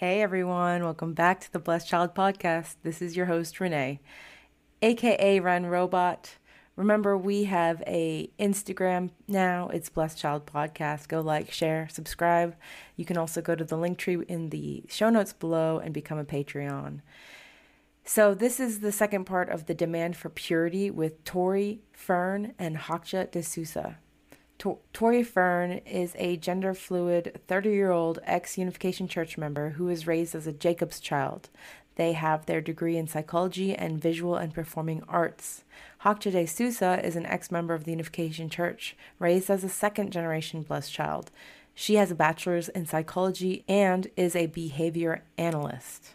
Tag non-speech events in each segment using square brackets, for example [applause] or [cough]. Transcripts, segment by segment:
Hey everyone, welcome back to the Blessed Child Podcast. This is your host Renee, aka Run Robot. Remember, we have a Instagram now. It's Blessed Child Podcast. Go like, share, subscribe. You can also go to the Linktree in the show notes below and become a Patreon. So this is the second part of the demand for purity with Tori Fern and Hakcha de Sousa. Tori Fern is a gender fluid 30 year old ex Unification Church member who was raised as a Jacob's child. They have their degree in psychology and visual and performing arts. Hakcha de Sousa is an ex member of the Unification Church, raised as a second generation blessed child. She has a bachelor's in psychology and is a behavior analyst.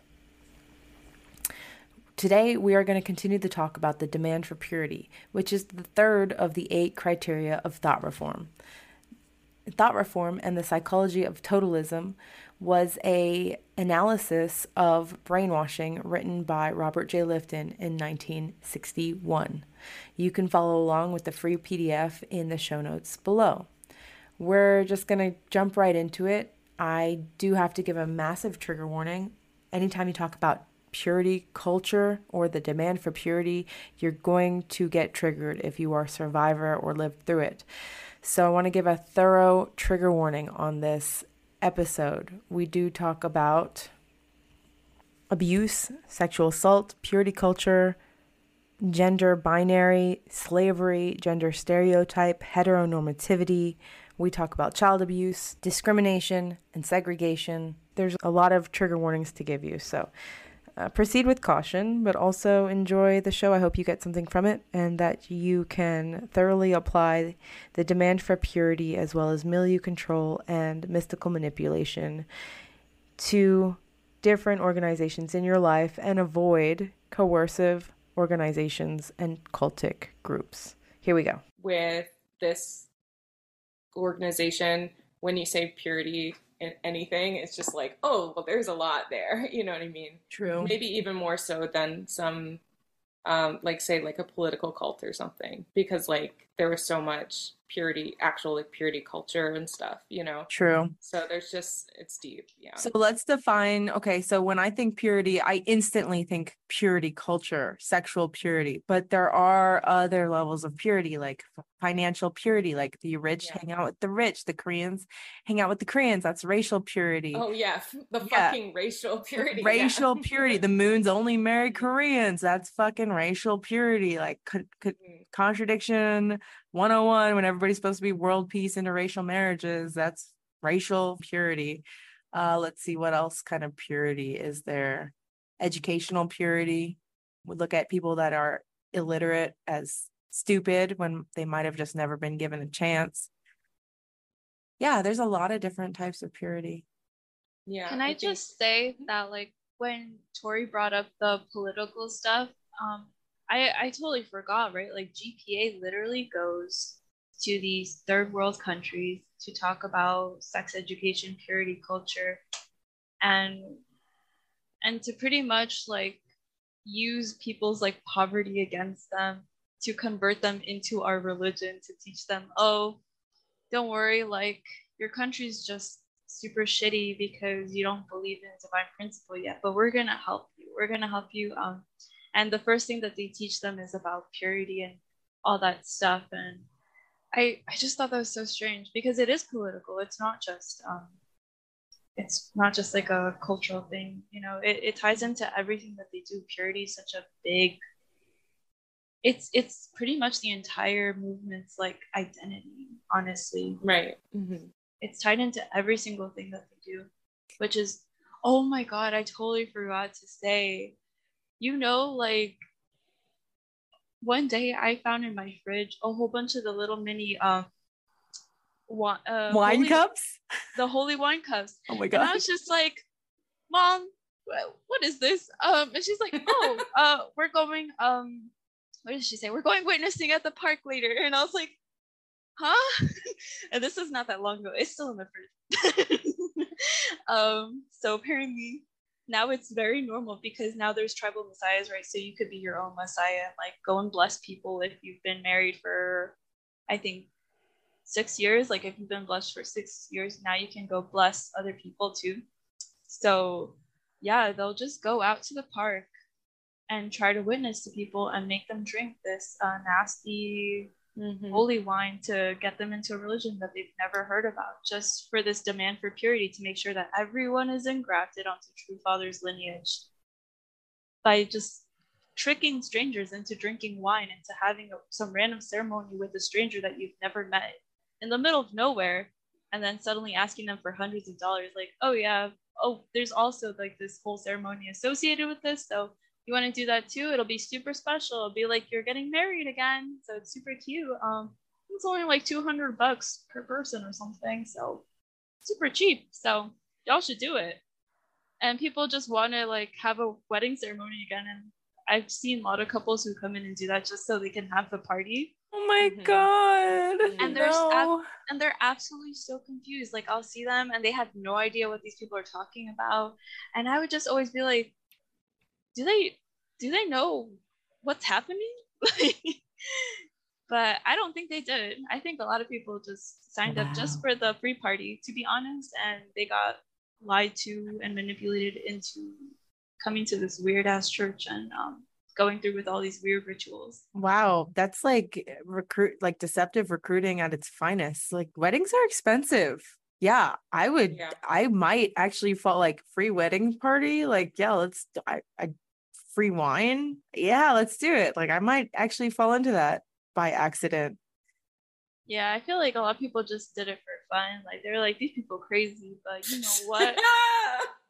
Today, we are going to continue the talk about the demand for purity, which is the third of the eight criteria of thought reform. Thought reform and the psychology of totalism was a analysis of brainwashing written by Robert J. Lifton in 1961. You can follow along with the free PDF in the show notes below. We're just going to jump right into it. I do have to give a massive trigger warning. Anytime you talk about purity culture or the demand for purity, you're going to get triggered if you are a survivor or lived through it. So I want to give a thorough trigger warning on this episode. We do talk about abuse, sexual assault, purity culture, gender binary, slavery, gender stereotype, heteronormativity. We talk about child abuse, discrimination, and segregation. There's a lot of trigger warnings to give you. So uh, proceed with caution, but also enjoy the show. I hope you get something from it and that you can thoroughly apply the demand for purity as well as milieu control and mystical manipulation to different organizations in your life and avoid coercive organizations and cultic groups. Here we go. With this organization, when you say purity, anything it's just like oh well there's a lot there [laughs] you know what i mean? True. Maybe even more so than some um like say like a political cult or something because like there was so much purity actual like purity culture and stuff you know true so there's just it's deep yeah so let's define okay so when i think purity i instantly think purity culture sexual purity but there are other levels of purity like financial purity like the rich yeah. hang out with the rich the koreans hang out with the koreans that's racial purity oh yeah the yeah. fucking racial purity racial yeah. purity the [laughs] moon's only marry koreans that's fucking racial purity like mm. contradiction 101 when everybody's supposed to be world peace interracial marriages that's racial purity. Uh let's see what else kind of purity is there? Educational purity. We look at people that are illiterate as stupid when they might have just never been given a chance. Yeah there's a lot of different types of purity. Yeah can i, I just say that like when tori brought up the political stuff um I, I totally forgot, right? Like GPA literally goes to these third world countries to talk about sex education, purity culture, and and to pretty much like use people's like poverty against them to convert them into our religion to teach them, oh, don't worry, like your country's just super shitty because you don't believe in divine principle yet, but we're gonna help you. We're gonna help you um and the first thing that they teach them is about purity and all that stuff. And i i just thought that was so strange because it is political. It's not just um it's not just like a cultural thing you know it, it ties into everything that they do. Purity is such a big it's it's pretty much the entire movement's like identity honestly. Right. Mm-hmm. it's tied into every single thing that they do which is oh my god i totally forgot to say you know, like one day I found in my fridge a whole bunch of the little mini um wa- uh, wine holy, cups, the holy wine cups. [laughs] Oh my god! And I was just like, "Mom, what is this?" Um, and she's like, "Oh, [laughs] uh, we're going um, what did she say? We're going witnessing at the park later." And I was like, "Huh?" [laughs] and this is not that long ago. It's still in the fridge. um, so apparently now it's very normal because now there's tribal messiahs, right? So you could be your own messiah like go and bless people if you've been married for, I think, six years. Like if you've been blessed for six years, now you can go bless other people too. So, yeah, they'll just go out to the park and try to witness to people and make them drink this uh, nasty mm-hmm. holy wine to get them into a religion that they've never heard about, just for this demand for purity to make sure that everyone is engrafted onto True Father's lineage by just tricking strangers into drinking wine, into having a, some random ceremony with a stranger that you've never met in the middle of nowhere, and then suddenly asking them for hundreds of dollars. Like, oh yeah, oh, there's also like this whole ceremony associated with this. So you want to do that too? It'll be super special. It'll be like you're getting married again. So it's super cute. Um, it's only like 200 bucks per person or something. So super cheap. So y'all should do it. And people just want to like have a wedding ceremony again. And I've seen a lot of couples who come in and do that just so they can have the party. Oh my mm-hmm. god! And they're no. and they're absolutely so confused. Like I'll see them and they have no idea what these people are talking about, and I would just always be like, "Do they do they know what's happening?" [laughs] but I don't think they did. I think a lot of people just signed wow. up just for the free party, to be honest, and they got lied to and manipulated into coming to this weird ass church and um, going through with all these weird rituals. Wow, that's like recruit like deceptive recruiting at its finest. Like weddings are expensive. Yeah, I would yeah. I might actually fall like free wedding party. Like, yeah, let's I, I free wine. Yeah, let's do it. Like I might actually fall into that by accident. Yeah, I feel like a lot of people just did it for fun. Like they're like these people crazy, but you know [laughs] what?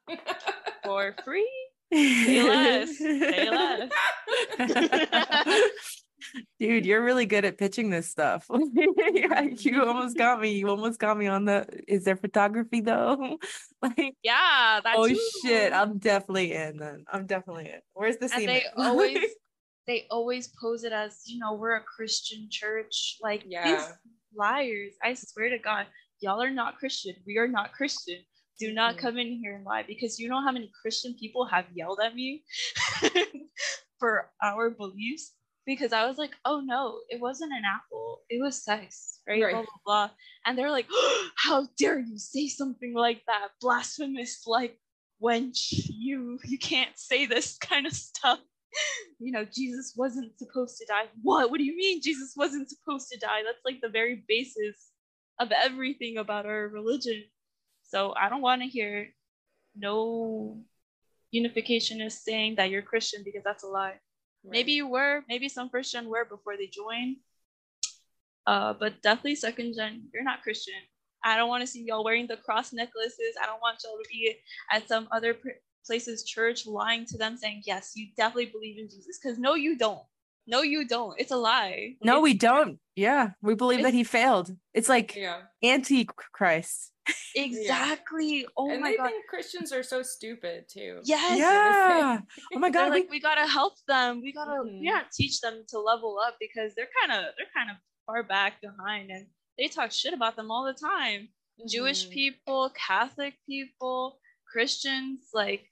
[laughs] for free Say less. Say less. [laughs] Dude, you're really good at pitching this stuff. [laughs] you almost [laughs] got me. You almost got me on the. Is there photography though? [laughs] like, yeah. oh too. shit! I'm definitely in. Then I'm definitely in. Where's the scene? They always, they always pose it as you know we're a Christian church. Like yeah. these liars. I swear to God, y'all are not Christian. We are not Christian do not mm-hmm. come in here and lie because you know how many Christian people have yelled at me for our beliefs because I was like, oh no, it wasn't an apple, it was sex, right? right. Blah blah blah. And they're like, oh, how dare you say something like that, blasphemous, like wench, you you can't say this kind of stuff. [laughs] You know, Jesus wasn't supposed to die. What? What do you mean Jesus wasn't supposed to die? That's like the very basis of everything about our religion. So I don't want to hear no unificationist saying that you're Christian because that's a lie. Right. Maybe you were, maybe some first gen were before they joined. Uh, but definitely second gen, you're not Christian. I don't want to see y'all wearing the cross necklaces. I don't want y'all to be at some other places church lying to them saying, yes, you definitely believe in Jesus. Because no, you don't. No, you don't. It's a lie. No, it's, we don't. Yeah, we believe that he failed. It's like yeah. anti-Christ. [laughs] Exactly. Yeah. Oh and my god. Christians are so stupid too. Yes. Yeah. [laughs] oh my god. we, like we gotta help them. We gotta mm-hmm. yeah teach them to level up because they're kind of they're kind of far back behind and they talk shit about them all the time. Mm-hmm. Jewish people, Catholic people, Christians, like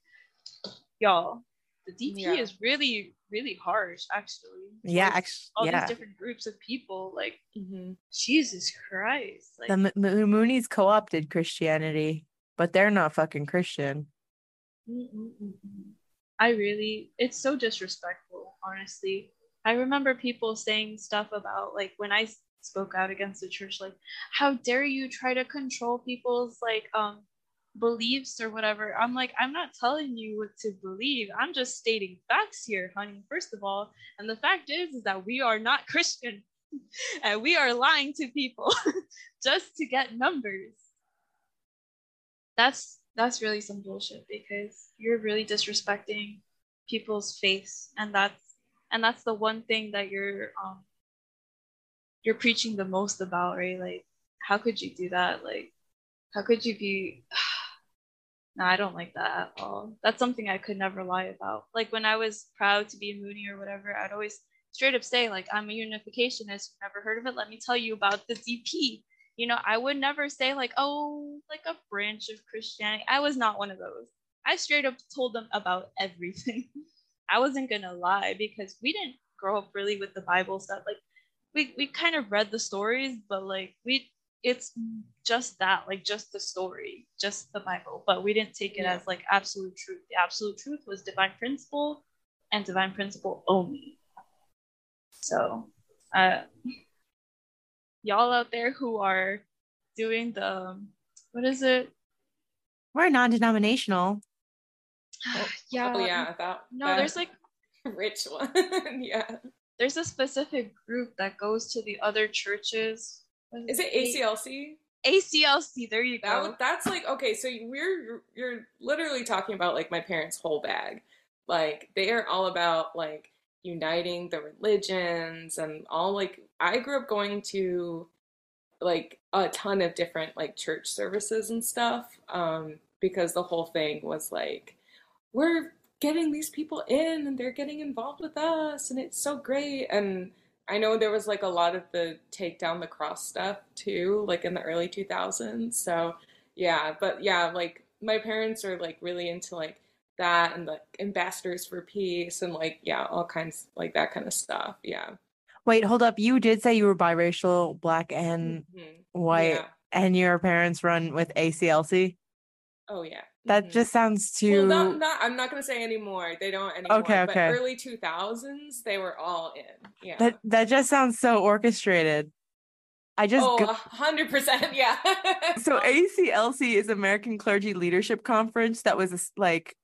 y'all. The DP yeah. is really really harsh actually yeah actually all yeah. these different groups of people like mm-hmm. jesus christ like, the M- moonies co-opted christianity but they're not fucking christian i really it's so disrespectful honestly i remember people saying stuff about like when i spoke out against the church like how dare you try to control people's like um beliefs or whatever. I'm like, I'm not telling you what to believe. I'm just stating facts here, honey, first of all. And the fact is, is that we are not [laughs] Christian and we are lying to people [laughs] just to get numbers. That's that's really some bullshit because you're really disrespecting people's faith and that's and that's the one thing that you're um you're preaching the most about, right? Like how could you do that? Like how could you be [sighs] no, I don't like that at all. That's something I could never lie about. Like when I was proud to be a Moonie or whatever, I'd always straight up say, like, I'm a unificationist. You've Never heard of it? Let me tell you about the DP. You know, I would never say, like, oh, like a branch of Christianity. I was not one of those. I straight up told them about everything. [laughs] I wasn't gonna lie because we didn't grow up really with the Bible stuff. Like we we kind of read the stories, but like we it's just that, like just the story, just the Bible. But we didn't take it yeah. as like absolute truth. The absolute truth was divine principle and divine principle only. So, uh, y'all out there who are doing the what is it? We're non-denominational. [sighs] yeah. Oh yeah. That, no, that there's like [laughs] rich one. [laughs] yeah. There's a specific group that goes to the other churches is it ACLC? ACLC. There you go. That, that's like okay. So we're you're literally talking about like my parents' whole bag. Like they are all about like uniting the religions and all like I grew up going to like a ton of different like church services and stuff um because the whole thing was like we're getting these people in and they're getting involved with us and it's so great and I know there was like a lot of the take down the cross stuff too, like in the early 2000s. So yeah, but yeah, like my parents are like really into like that and like ambassadors for peace and like yeah, all kinds like that kind of stuff. Yeah. Wait, hold up. You did say you were biracial, black and mm-hmm. white, yeah. and your parents run with ACLC? Oh yeah. That mm-hmm. just sounds too. Well, not, not, I'm not going to say anymore. They don't anymore. Okay, okay. But early 2000s, they were all in. Yeah. That that just sounds so orchestrated. I just. Oh, go- 100%. [laughs] Yeah. so ACLC is American Clergy Leadership Conference that was like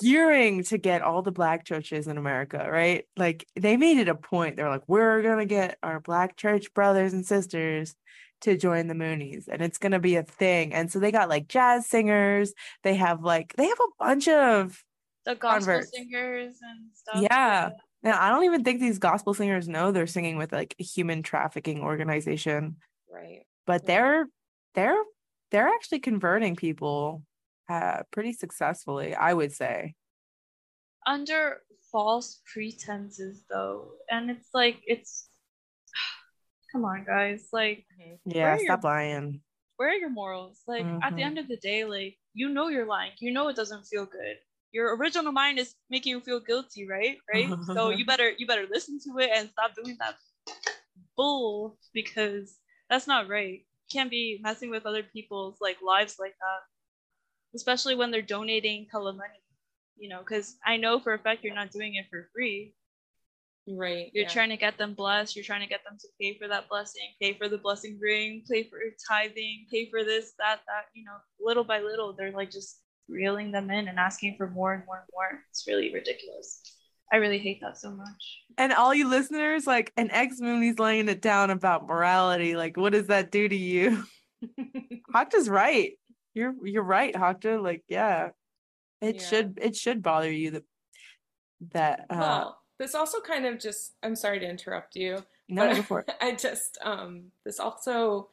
gearing to get all the black churches in America, right? Like they made it a point. They're like, we're going to get our black church brothers and sisters to join the Moonies and it's going to be a thing. And so they got like jazz singers, they have like they have a bunch of the gospel converts. singers and stuff. Yeah. And I don't even think these gospel singers know they're singing with like a human trafficking organization. Right. But they're they're they're actually converting people uh pretty successfully, I would say. Under false pretenses though. And it's like it's come on, guys. Like, mm-hmm. yeah, stop your, lying. Where are your morals? Like, mm-hmm. at the end mm-hmm. of the day, like, you know you're lying. You know it doesn't feel good. Your original mind is making you feel guilty, right? Right. so [laughs] you better you better listen to it and stop doing that bull because that's not right. You can't be messing with other people's like lives like that, especially when they're donating color money. You know, because I know for a fact you're not doing it for free. Right. You're yeah. trying to get them blessed. You're trying to get them to pay for that blessing, pay for the blessing ring, pay for tithing, pay for this, that, that. You know, little by little, they're like just reeling them in and asking for more and more and more. It's really ridiculous. I really hate that so much. And all you listeners, like an ex Moonie's laying it down about morality. Like, what does that do to you? [laughs] Hakta's right. You're you're right, Hakta. Like, yeah. It yeah. should it should bother you that that uh well, this also kind of just I'm sorry to interrupt you. No, before [laughs] I just um this also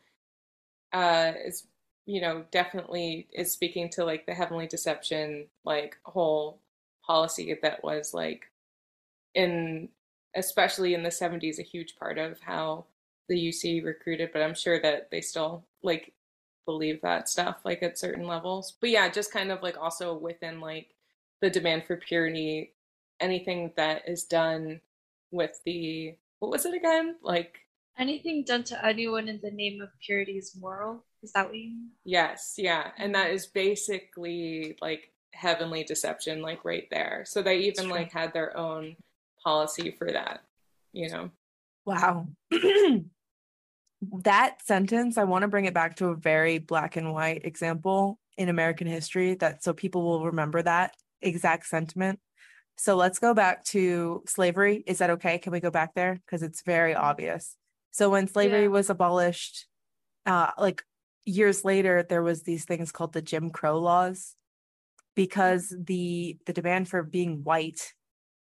uh is you know definitely is speaking to like the heavenly deception like whole policy that was like in especially in the 70s a huge part of how the UC recruited but I'm sure that they still like believe that stuff like at certain levels but yeah just kind of like also within like the demand for purity anything that is done with the what was it again? Like anything done to anyone in the name of purity is moral. Is that what you mean? Yes, yeah. And that is basically like heavenly deception, like right there. So they even like had their own policy for that, you know. Wow. [clears throat] that sentence, I want to bring it back to a very black and white example in American history that so people will remember that exact sentiment. So let's go back to slavery. Is that okay? Can we go back there? Because it's very obvious. So when slavery yeah. was abolished, uh, like years later, there was these things called the Jim Crow laws, because the the demand for being white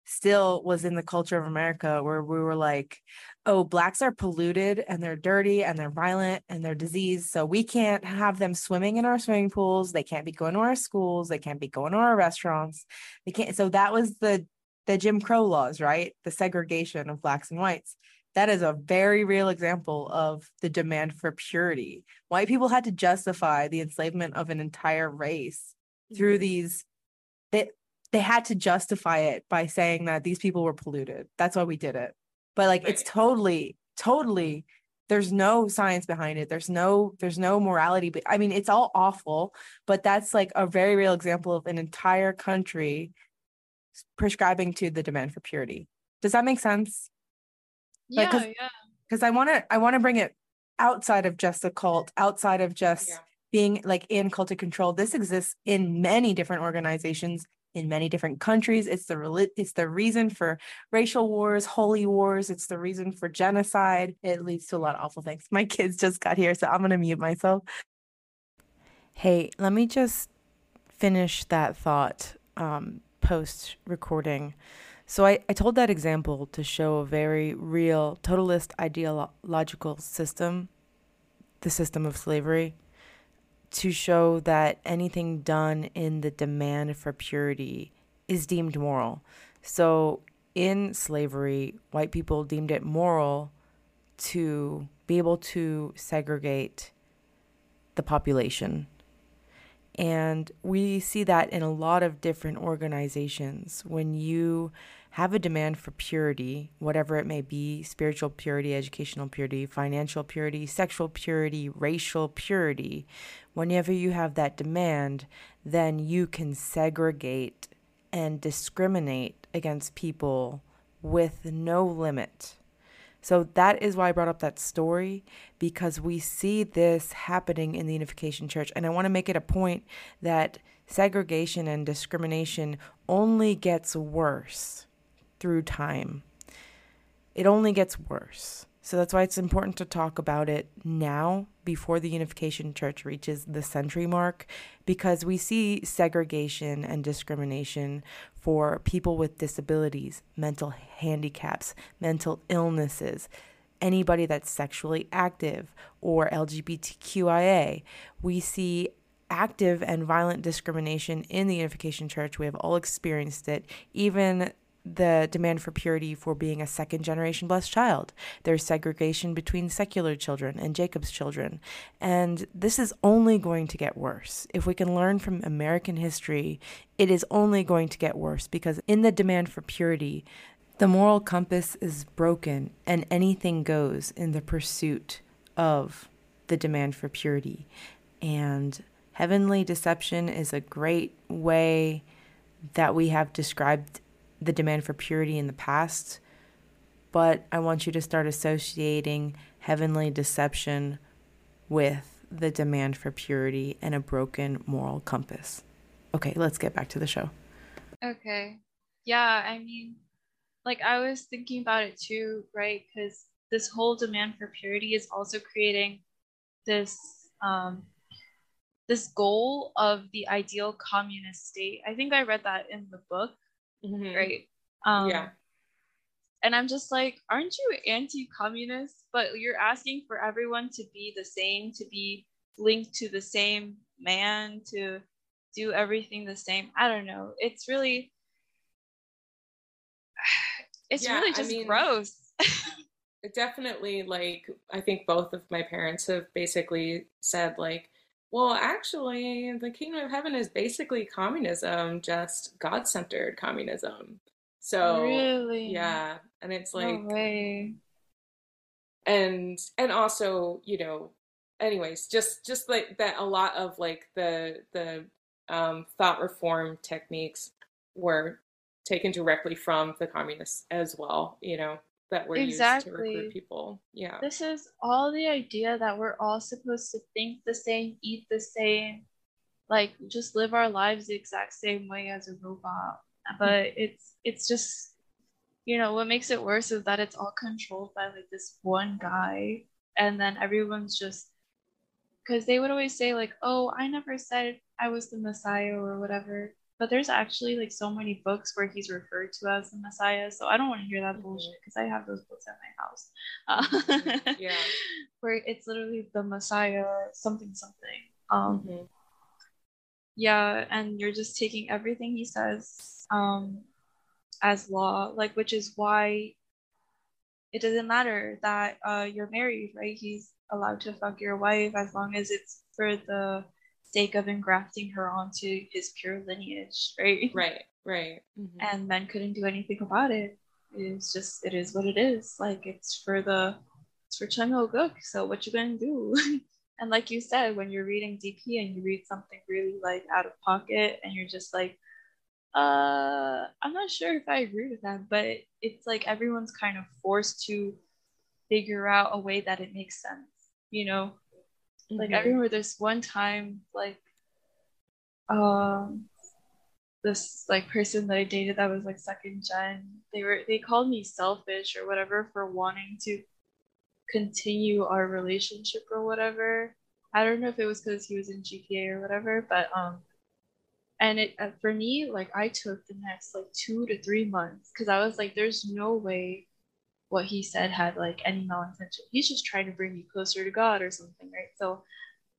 still was in the culture of America where we were like, oh, blacks are polluted and they're dirty and they're violent and they're diseased. So we can't have them swimming in our swimming pools. They can't be going to our schools. They can't be going to our restaurants. They can't. So that was the the Jim Crow laws, right? The segregation of blacks and whites. That is a very real example of the demand for purity. White people had to justify the enslavement of an entire race through mm-hmm. these they, they had to justify it by saying that these people were polluted. That's why we did it. But like right. it's totally, totally there's no science behind it. There's no there's no morality but i mean it's all awful but that's like a very real example of an entire country prescribing to the demand for purity. Does that make sense? Yeah like, cause, yeah. because i want to i want to bring it outside of just a cult outside of just yeah. being like in cultic control. This exists in many different organizations in many different countries. It's the it's the reason for racial wars, holy wars. It's the reason for genocide. It leads to a lot of awful things. My kids just got here, so I'm gonna mute myself. Hey, let me just finish that thought um, post recording. So I, I told that example to show a very real totalist ideological system, the system of slavery to show that anything done in the demand for purity is deemed moral. So in slavery, white people deemed it moral to be able to segregate the population. And we see that in a lot of different organizations. When you have a demand for purity, whatever it may be spiritual purity, educational purity, financial purity, sexual purity, racial purity whenever you have that demand, then you can segregate and discriminate against people with no limit. So that is why I brought up that story because we see this happening in the Unification Church. And I want to make it a point that segregation and discrimination only gets worse through time. It only gets worse. So that's why it's important to talk about it now before the Unification Church reaches the century mark, because we see segregation and discrimination for people with disabilities, mental handicaps, mental illnesses, anybody that's sexually active or LGBTQIA. We see active and violent discrimination in the Unification Church. We have all experienced it, even the demand for purity for being a second generation blessed child. There's segregation between secular children and Jacob's children. And this is only going to get worse. If we can learn from American history, it is only going to get worse because in the demand for purity, the moral compass is broken and anything goes in the pursuit of the demand for purity. And heavenly deception is a great way that we have described the demand for purity in the past, but I want you to start associating heavenly deception with the demand for purity and a broken moral compass. Okay, let's get back to the show. Okay. Yeah, I mean, like I was thinking about it too, right? Because this whole demand for purity is also creating this um, this goal of the ideal communist state. I think I read that in the book mm-hmm. right? Um, yeah. And I'm just like, aren't you anti-communist? But you're asking for everyone to be the same, to be linked to the same man, to do everything the same. I don't know. It's really, [sighs] it's yeah, really just I mean, gross. [laughs] definitely, like I think both of my parents have basically said like well, actually, the kingdom of heaven is basically communism, just God centered communism. So, really? Yeah. And it's like, no and, and also, you know, anyways, just, just like that, a lot of like the, the, um, thought reform techniques were taken directly from the communists as well, you know that were exactly. used to recruit people. Yeah. This is all the idea that we're all supposed to think the same, eat the same, like just live our lives the exact same way as a robot. But it's it's just you know what makes it worse is that it's all controlled by like this one guy and then everyone's just because they would always say like oh i never said i was the messiah or whatever but there's actually like so many books where he's referred to as the Messiah. So I don't want to hear that mm-hmm. bullshit because I have those books at my house. Uh, mm-hmm. yeah. [laughs] Where it's literally the Messiah, something, something. Um, mm-hmm. Yeah, and you're just taking everything he says um, as law, like, which is why it doesn't matter that uh, you're married, right? He's allowed to fuck your wife as long as it's for the sake of engrafting her onto his pure lineage, right? [laughs] Right, right. Mm-hmm. And men couldn't do anything about it. It's just, it is what it is. Like, it's for the it's for Cheon Il Guk. So what you gonna do? [laughs] and like you said, when you're reading DP and you read something really like out of pocket and you're just like, uh, I'm not sure if I agree with that, but it's like everyone's kind of forced to figure out a way that it makes sense, you know? Mm-hmm. Like I remember this one time, like um this like person that I dated that was like second gen, they were they called me selfish or whatever for wanting to continue our relationship or whatever. I don't know if it was because he was in GPA or whatever, but um, and it uh, for me like I took the next like two to three months because I was like, there's no way what he said had like any malintention. He's just trying to bring me closer to God or something, right? So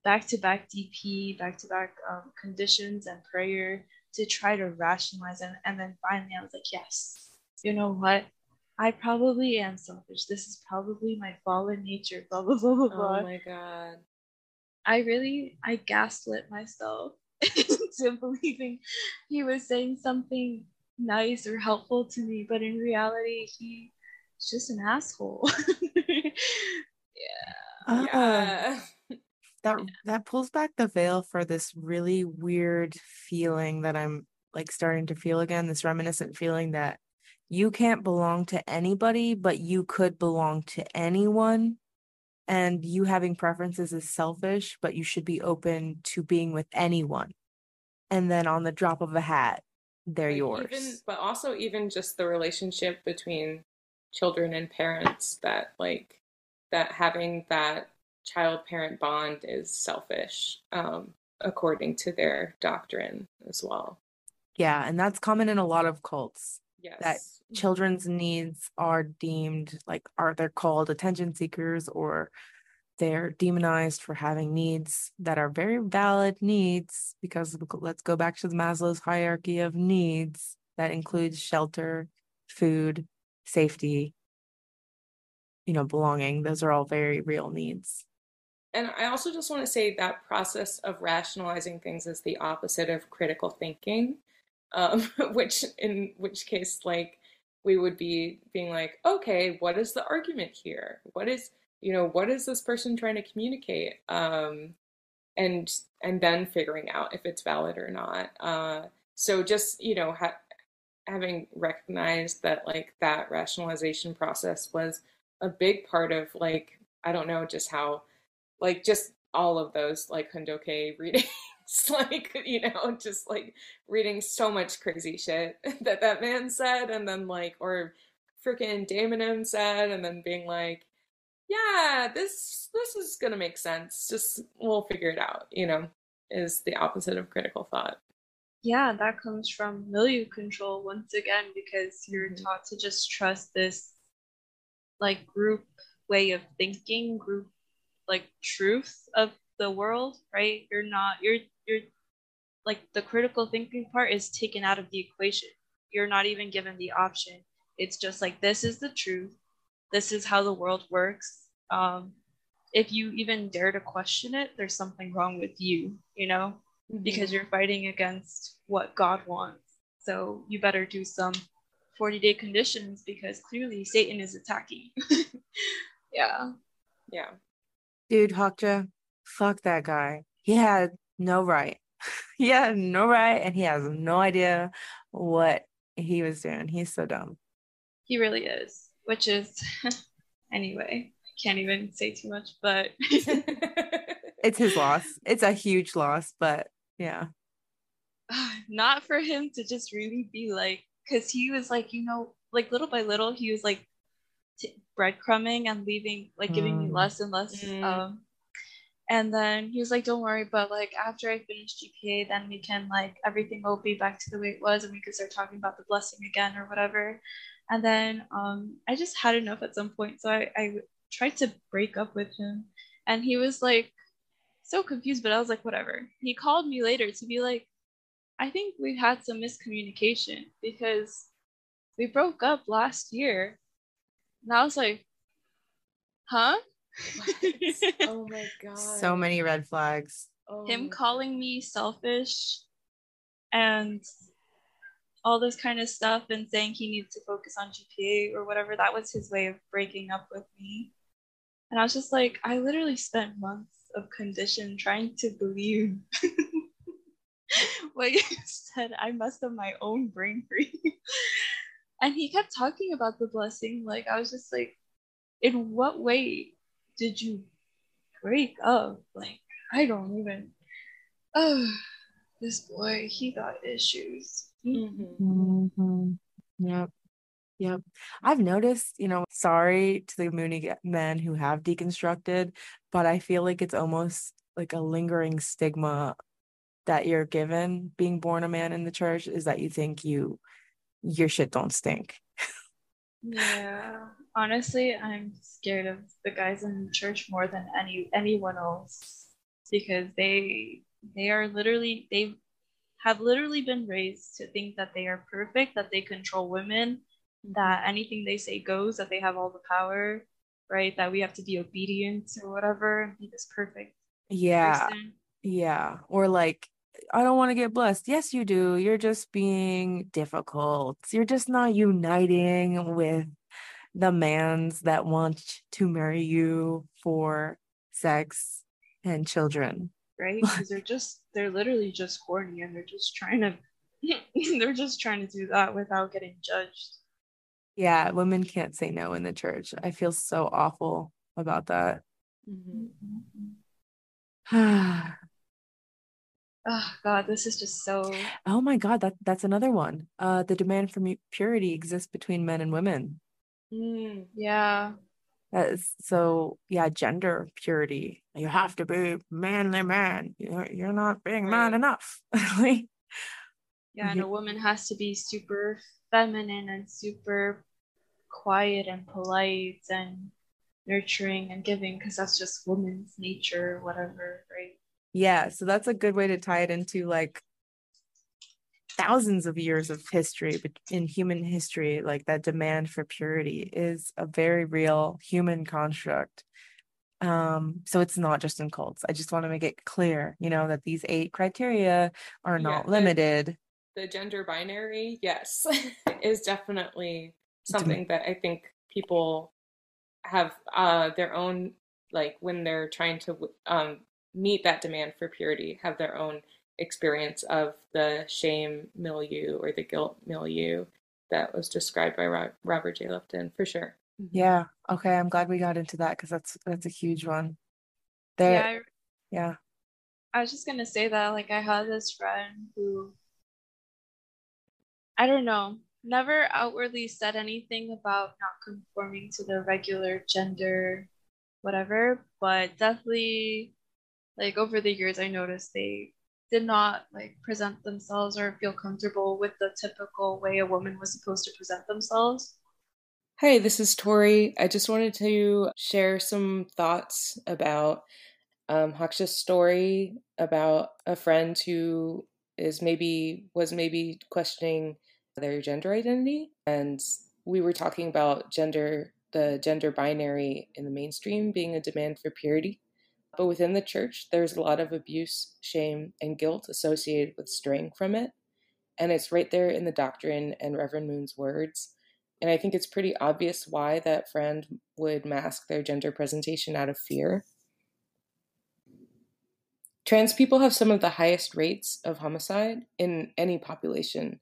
back to back DP, back to back um, conditions and prayer to try to rationalize it. And then finally, I was like, yes, you know what? I probably am selfish. This is probably my fallen nature. Blah blah blah blah blah. Oh my god. I really I gaslit myself [laughs] into believing he was saying something nice or helpful to me, but in reality, just an asshole. [laughs] yeah. Uh, yeah that that pulls back the veil for this really weird feeling that I'm like starting to feel again, this reminiscent feeling that you can't belong to anybody, but you could belong to anyone. And you having preferences is selfish, but you should be open to being with anyone. And then on the drop of a hat, they're like yours. Even, but also, even just the relationship between children and parents that, like, that having that child parent bond is selfish, um, according to their doctrine as well. Yeah, and that's common in a lot of cults. Yes. That children's needs are deemed like are they're called attention seekers or they're demonized for having needs that are very valid needs because let's go back to the Maslow's hierarchy of needs that includes shelter, food, safety, you know, belonging. Those are all very real needs and I also just want to say that process of rationalizing things is the opposite of critical thinking, um, [laughs] which in which case, like, we would be being like, okay, what is the argument here? What is, you know, what is this person trying to communicate? Um, and and then figuring out if it's valid or not. Uh, so just you know, ha- having recognized that like that rationalization process was a big part of like I don't know just how like just all of those like Hundoke [laughs] readings, like you know, just like reading so much crazy shit [laughs] that that man said, and then like or freaking Daemonim said, and then being like, yeah, this this is gonna make sense. Just we'll figure it out. You know, is the opposite of critical thought. Yeah, that comes from milieu control once again because you're mm-hmm. taught to just trust this like group way of thinking, group like truth of the world, right? You're not you're you're like the critical thinking part is taken out of the equation. You're not even given the option. It's just like this is the truth. This is how the world works. Um, if you even dare to question it, there's something wrong with you, you know, mm-hmm. because you're fighting against what God wants. So you better do some 40 day conditions because clearly Satan is attacking. [laughs] yeah. Yeah. Dude, Hokja, fuck that guy. He had no right. [laughs] he had no right and he has no idea what he was doing. He's so dumb. He really is. Which is [laughs] anyway, I can't even say too much, but it's his loss. It's a huge loss, but yeah. [sighs] Not for him to just really be like, because he was like, you know, like little by little, he was like t- breadcrumbing and leaving like giving mm. me less and less mm. um and then he was like don't worry but like after i finish gpa then we can like everything will be back to the way it was and we could start talking about the blessing again or whatever and then um i just had enough at some point so i, I tried to break up with him and he was like so confused but i was like whatever he called me later to be like i think we've had some miscommunication because we broke up last year and I was like, huh? [laughs] oh my god. So many red flags. Oh Him calling me selfish and all this kind of stuff and saying he needs to focus on GPA or whatever. That was his way of breaking up with me. And I was just like, I literally spent months of condition trying to believe [laughs] what you said. I messed up my own brain for you. and he kept talking about the blessing. Like, I was just like, in what way did you break up? Like, I don't even. Oh, this boy, he got issues. Mm-hmm. Mm-hmm. Yep. Yep. I've noticed, you know, sorry to the Moonie men who have deconstructed, but I feel like it's almost like a lingering stigma that you're given being born a man in the church is that you think you your shit don't stink. yeah. Honestly, I'm scared of the guys in church more than any anyone else because they they are literally they have literally been raised to think that they are perfect, that they control women, that anything they say goes, that they have all the power, right? That we have to be obedient or whatever and be this perfect. Yeah. Person. Yeah. Or like, I don't want to get blessed. Yes, you do. You're just being difficult. You're just not uniting with the mans that want to marry you for sex and children. Right? [laughs] Because they're just, they're literally just horny and they're just trying to, [laughs] they're just trying to do that without getting judged. Yeah, women can't say no in the church. I feel so awful about that. Mm-hmm. [sighs] oh God, this is just so. Oh my God, that that's another one. Uh, the demand for purity exists between men and women. Mm, yeah. That is, so yeah, gender purity. You have to be manly man. You're you're not being man enough. [laughs] yeah, and a woman has to be super feminine and super quiet and polite and nurturing and giving because that's just woman's nature, whatever, right? Yeah, so that's a good way to tie it into like thousands of years of history but in human history like that demand for purity is a very real human construct. Um so it's not just in cults. I just want to make it clear you know that these eight criteria are not yeah, limited the, the gender binary yes is definitely something that I think people have uh, their own like when they're trying to um, meet that demand for purity, have their own experience of the shame milieu or the guilt milieu that was described by Robert J. Lifton for sure. Mm-hmm. Yeah. Okay. I'm glad we got into that because that's that's a huge one. There. Yeah. I, yeah. I was just gonna say that like I had this friend who I don't know never outwardly said anything about not conforming to the regular gender, whatever, but definitely, like, over the years, I noticed they did not like present themselves or feel comfortable with the typical way a woman was supposed to present themselves. Hey, this is Tori. I just wanted to share some thoughts about um, Haksha's story about a friend who is maybe was maybe questioning their gender identity. And we were talking about gender, the gender binary in the mainstream being a demand for purity. But within the church, there's a lot of abuse, shame, and guilt associated with straying from it. And it's right there in the doctrine and Reverend Moon's words. And I think it's pretty obvious why that friend would mask their gender presentation out of fear. Trans people have some of the highest rates of homicide in any population,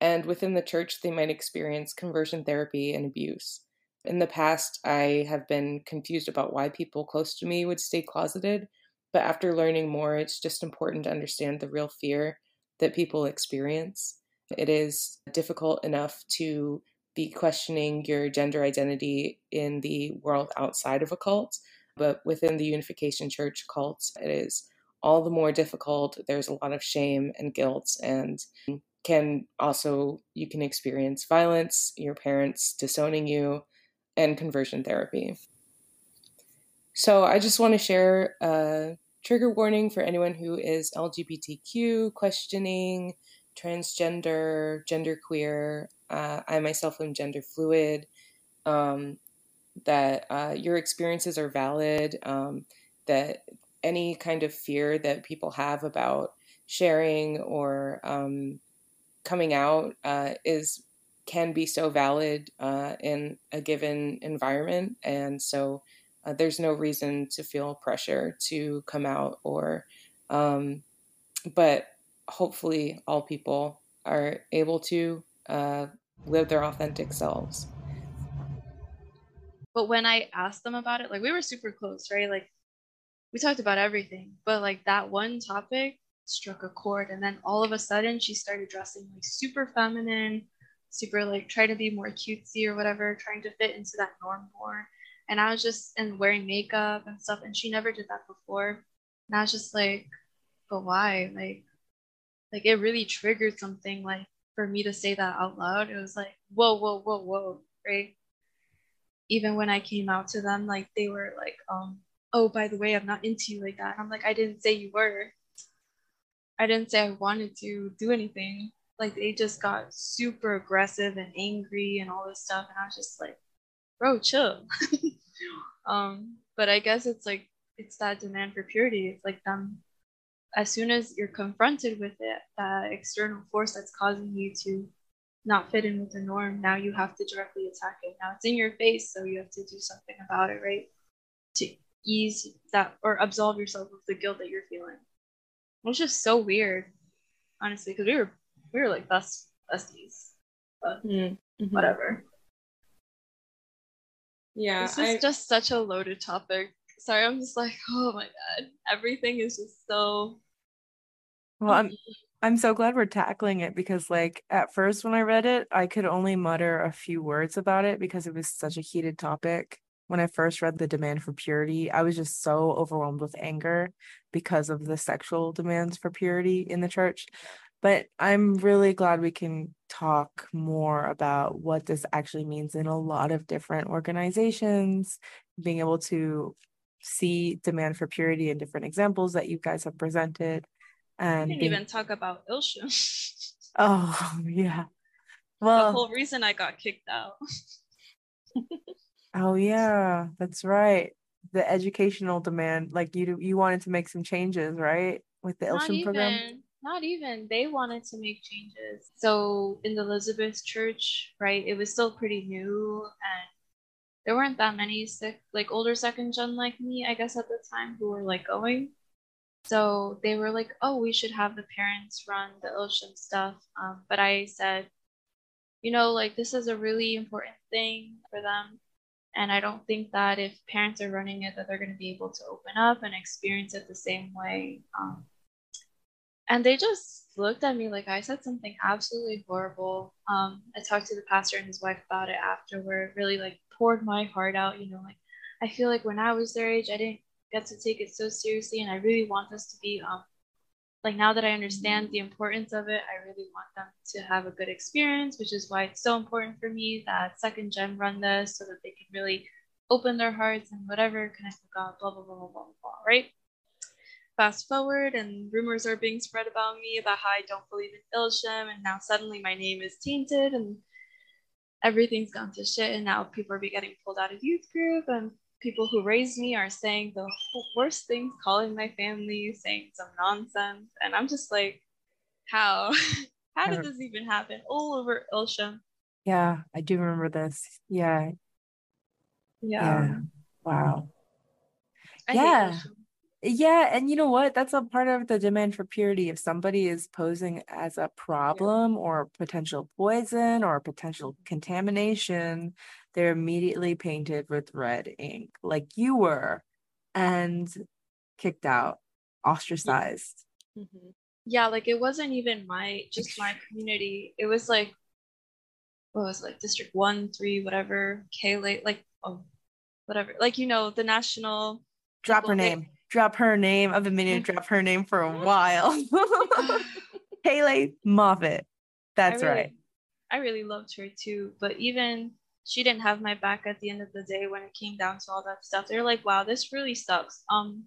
and within the church, they might experience conversion therapy and abuse. In the past, I have been confused about why people close to me would stay closeted, but after learning more, it's just important to understand the real fear that people experience. It is difficult enough to be questioning your gender identity in the world outside of a cult, but within the Unification Church cults, it is all the more difficult. There's a lot of shame and guilt and can also you can experience violence, your parents disowning you, and conversion therapy. So I just want to share a trigger warning for anyone who is LGBTQ, questioning, transgender, genderqueer. Uh, I myself am gender fluid. Um, that uh, your experiences are valid. Um, that any kind of fear that people have about sharing or um, coming out uh, is can be so valid uh, in a given environment, and so uh, there's no reason to feel pressure to come out or um, but hopefully all people are able to uh, live their authentic selves. But when i asked them about it like we were super close right? Like we talked about everything but like that one topic struck a chord and then all of a sudden she started dressing like super feminine super like trying to be more cutesy or whatever trying to fit into that norm more. And i was just and wearing makeup and stuff and she never did that before. And i was just like but why? Like like it really triggered something like for me to say that out loud. It was like whoa whoa whoa whoa right? Even when i came out to them like they were like um oh by the way i'm not into you like that. I'm like i didn't say you were I didn't say I wanted to do anything. Like they just got super aggressive and angry and all this stuff, and I was just like, bro, chill. [laughs] um, but I guess it's like it's that demand for purity. It's like them as soon as you're confronted with it, that external force that's causing you to not fit in with the norm, now you have to directly attack it. Now it's in your face, so you have to do something about it, right? To ease that or absolve yourself of the guilt that you're feeling. It was just so weird, honestly, because we were we were like best besties, but mm-hmm. whatever. Yeah, this is I... just such a loaded topic. Sorry, I'm just like, [laughs] oh my god, everything is just so. Well, I'm I'm so glad we're tackling it because, like, at first when I read it, I could only mutter a few words about it because it was such a heated topic when I first read the demand for purity, I was just so overwhelmed with anger because of the sexual demands for purity in the church. But I'm really glad we can talk more about what this actually means in a lot of different organizations, being able to see demand for purity in different examples that you guys have presented. And we didn't being... even talk about Ilsham. [laughs] oh, [laughs] yeah. Well, the whole reason I got kicked out. [laughs] Oh yeah, that's right. The educational demand, like you you wanted to make some changes, right? With the Ilsham program. Not even. They wanted to make changes. So in the Elizabeth Church, right, it was still pretty new and there weren't that many sick like older second gen like me, I guess at the time, who were like going. So they were like, oh, we should have the parents run the Ilsham stuff. Um, but I said, you know, like this is a really important thing for them and I don't think that if parents are running it, that they're going to be able to open up and experience it the same way. Um, and they just looked at me like I said something absolutely horrible. Um, I talked to the pastor and his wife about it afterward, really like poured my heart out. You know, like I feel like when I was their age, I didn't get to take it so seriously, and I really want us to be um, like now that I understand the importance of it, I really want them to have a good experience, which is why it's so important for me that second gen run this so that they can really open their hearts and whatever connect with God, blah blah blah blah blah blah, right? Fast forward and rumors are being spread about me about how I don't believe in Ilsham, and now suddenly my name is tainted and everything's gone to shit, and now people are be getting pulled out of youth group and people who raised me are saying the worst things, calling my family, saying some nonsense. And I'm just like, how? [laughs] how did this even happen? All over Ilsham. Yeah, I do remember this. Yeah. Yeah. yeah. Wow. I yeah. Yeah, and you know what? That's a part of the demand for purity. If somebody is posing as a problem yeah. or potential poison or potential contamination, they're immediately painted with red ink, like you were, and kicked out, ostracized. Mm-hmm. Yeah, like it wasn't even my just my community. It was like what was it, like District One, Three, whatever, K late, like oh, whatever, like you know the national. Drop her name. Drop her name. I've been meaning to [laughs] drop her name for a [laughs] while. [laughs] Haley Moffat. That's I really, right. I really loved her too, but even she didn't have my back at the end of the day when it came down to all that stuff. They're like, wow, this really sucks. Um,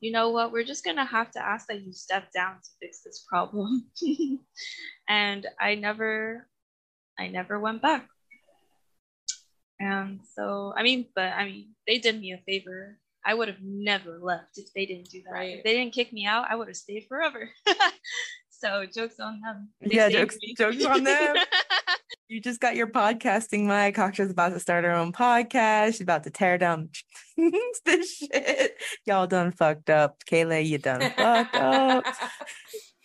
you know what? We're just gonna have to ask that you step down to fix this problem. [laughs] and I never, I never went back. And so, I mean, but I mean, they did me a favor. I would have never left if they didn't do that. Right. If they didn't kick me out, I would have stayed forever. [laughs] so jokes on them. They yeah, jokes, jokes on them. [laughs] You just got your podcasting mic. Hakja's about to start her own podcast. She's about to tear down [laughs] this shit. Y'all done fucked up. Kayla, you done fucked up.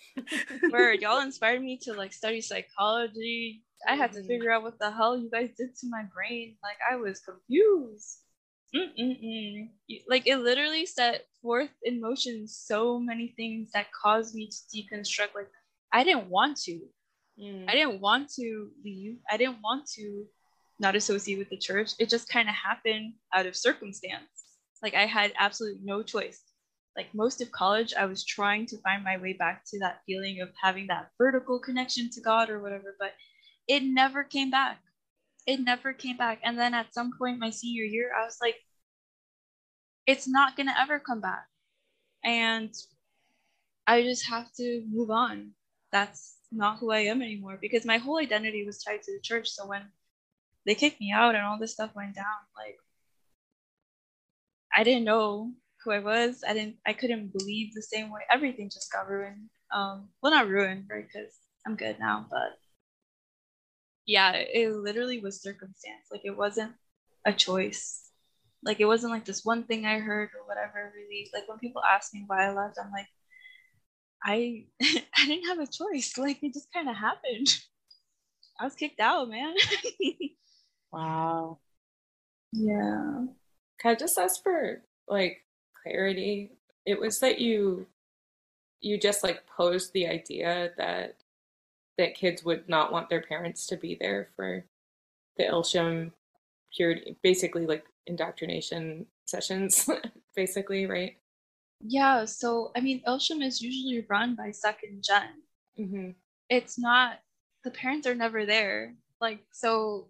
[laughs] Word, y'all inspired me to like study psychology. I had to mm-hmm. figure out what the hell you guys did to my brain. Like I was confused. Mm-mm-mm. Like it literally set forth in motion so many things that caused me to deconstruct. Like I didn't want to. Mm. I didn't want to leave. I didn't want to not associate with the church. It just kind of happened out of circumstance. Like I had absolutely no choice. Like most of college, I was trying to find my way back to that feeling of having that vertical connection to God or whatever, but it never came back. It never came back. And then at some point my senior year, I was like, it's not going to ever come back. And I just have to move on. That's not who I am anymore because my whole identity was tied to the church. So when they kicked me out and all this stuff went down, like I didn't know who I was. I didn't I couldn't believe the same way. Everything just got ruined. Um well not ruined, right? Because I'm good now, but yeah, it literally was circumstance. Like it wasn't a choice. Like it wasn't like this one thing I heard or whatever really. Like when people ask me why I left, I'm like, I [laughs] I didn't have a choice. [laughs] Like it just kind of happened. I was kicked out, man. [laughs] wow. Yeah. Can I just ask for like clarity? It was that you you just like posed the idea that that kids would not want their parents to be there for the Ilsham purity basically like indoctrination sessions basically, right? Yeah, so I mean, Ilsham is usually run by second general mm-hmm. It's not the parents are never there. Like, so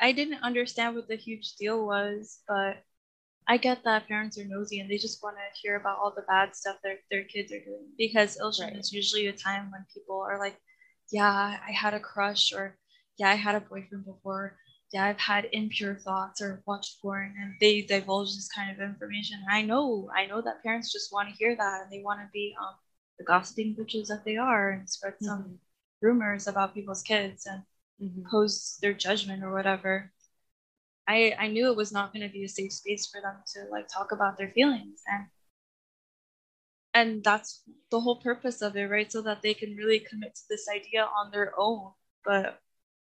I didn't understand what the huge deal was, but I get that parents are nosy and they just want to hear about all the bad stuff their their kids are doing because Ilsham right. is usually a time when people are like, yeah, I had a crush or yeah, I had a boyfriend before yeah, I've had impure thoughts or watched porn and they divulge this kind of information. And I know, I know that parents just want to hear that and they want to be um, the gossiping bitches that they are and spread mm-hmm. some rumors about people's kids and mm-hmm. pose their judgment or whatever. I, I knew it was not going to be a safe space for them to like talk about their feelings and and that's the whole purpose of it right so that they can really commit to this idea on their own but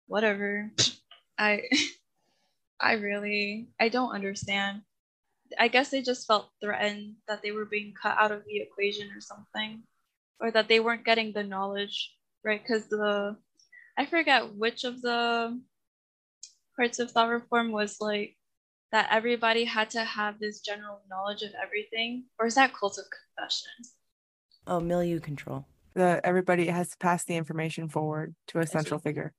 whatever [laughs] I [laughs] I really I don't understand. I guess they just felt threatened that they were being cut out of the equation or something, or that they weren't getting the knowledge, right? Because the I forget which of the parts of thought reform was like that everybody had to have this general knowledge of everything, or is that cult of confession? Oh, milieu control. The everybody has to pass the information forward to a central figure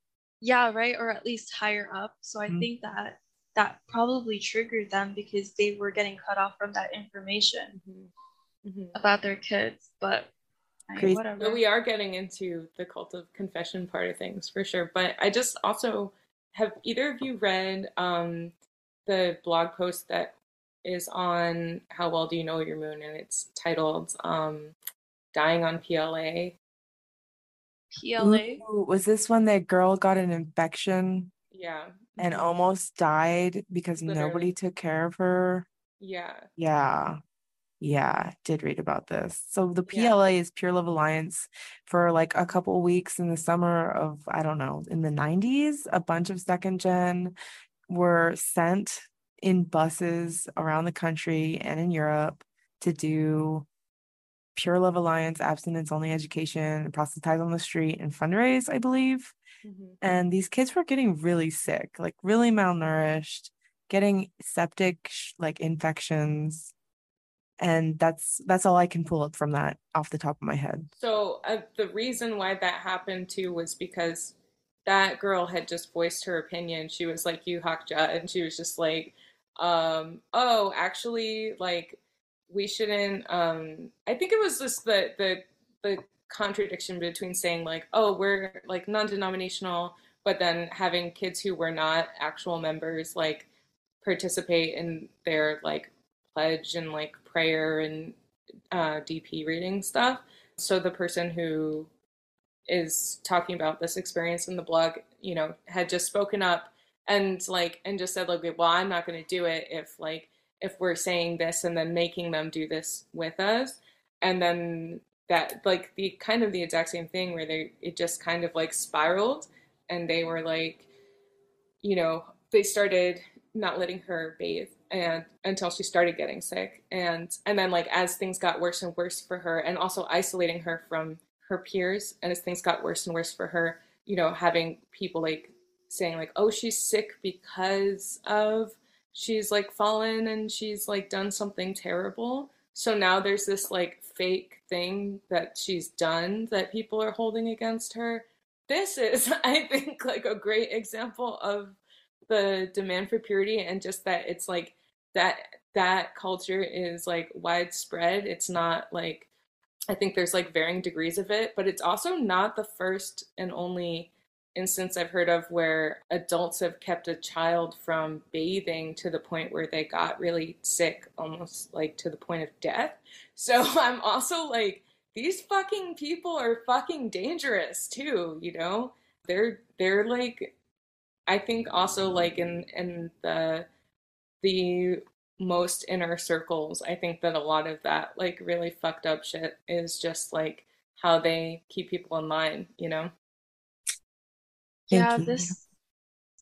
yeah right or at least higher up so i mm-hmm. think that that probably triggered them because they were getting cut off from that information mm-hmm. Mm-hmm. about their kids but I mean, whatever. we are getting into the cult of confession part of things for sure but i just also have either of you read um, the blog post that is on how well do you know your moon and it's titled um, dying on pla PLA. Ooh, was this when that girl got an infection? Yeah. And mm-hmm. almost died because Literally. nobody took care of her? Yeah. Yeah. Yeah, did read about this. So the PLA yeah. is Pure Love Alliance for like a couple weeks in the summer of I don't know, in the 90s, a bunch of second gen were sent in buses around the country and in Europe to do Pure Love Alliance, abstinence only education, proselytize on the street, and fundraise, I believe. Mm-hmm. And these kids were getting really sick, like really malnourished, getting septic like infections. And that's that's all I can pull up from that off the top of my head. So uh, the reason why that happened too was because that girl had just voiced her opinion. She was like, "You Hakja," and she was just like, um, "Oh, actually, like we shouldn't um i think it was just the the the contradiction between saying like oh we're like non-denominational but then having kids who were not actual members like participate in their like pledge and like prayer and uh, dp reading stuff. So the person who is talking about this experience in the blog you know, had just spoken up and like and just said like, well, I'm not going to do it if like if we're saying this and then making them do this with us, and then that like the kind of the exact same thing where they it just kind of like spiraled and they were like you know they started not letting her bathe and until she started getting sick. And and then like as things got worse and worse for her and also isolating her from her peers and as things got worse and worse for her you know having people like saying like oh she's sick because of she's like fallen and she's like done something terrible so now there's this like fake thing that she's done that people are holding against her. This is, [laughs] I think, like a great example of the demand for purity and just that it's like that that culture is like widespread. It's not like I think there's like varying degrees of it, but it's also not the first and only instance I've heard of where adults have kept a child from bathing to the point where they got really sick, almost like to the point of death. So [laughs] I'm also like, these fucking people are fucking dangerous too, you know? They're they're like I think also like in in the the most inner circles, I think that a lot of that like really fucked up shit is just like how they keep people in line, you know? Yeah, this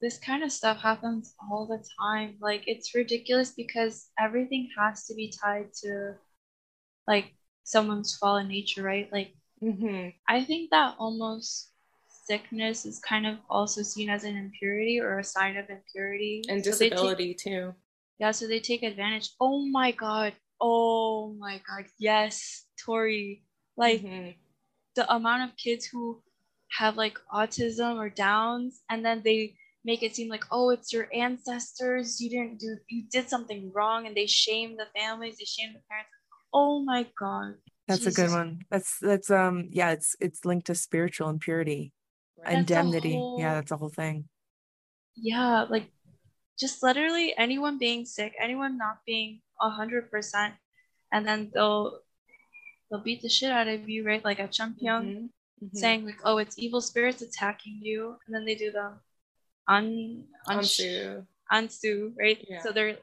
this kind of stuff happens all the time. Like it's ridiculous because everything has to be tied to like someone's fallen nature, right? Like mm-hmm. I think that almost sickness is kind of also seen as an impurity or a sign of impurity and disability so take, too. Yeah, so they take advantage. Oh my god. Oh my god. Yes, Tori. Like mm-hmm. the amount of kids who have like autism or downs and then they make it seem like oh it's your ancestors. You didn't do you did something wrong and they shame the families they shame the parents. Oh my god. That's Jesus. a good one. That's that's um yeah it's it's linked to spiritual impurity right. indemnity. Whole, yeah that's the whole thing. Yeah like just literally anyone being sick anyone not being a hundred percent and then they'll they'll beat the shit out of you right? Like a champion mm-hmm mm-hmm. saying like, "Oh, it's evil spirits attacking you," and then they do the un, un- ansu ansu, right? Yeah. So they're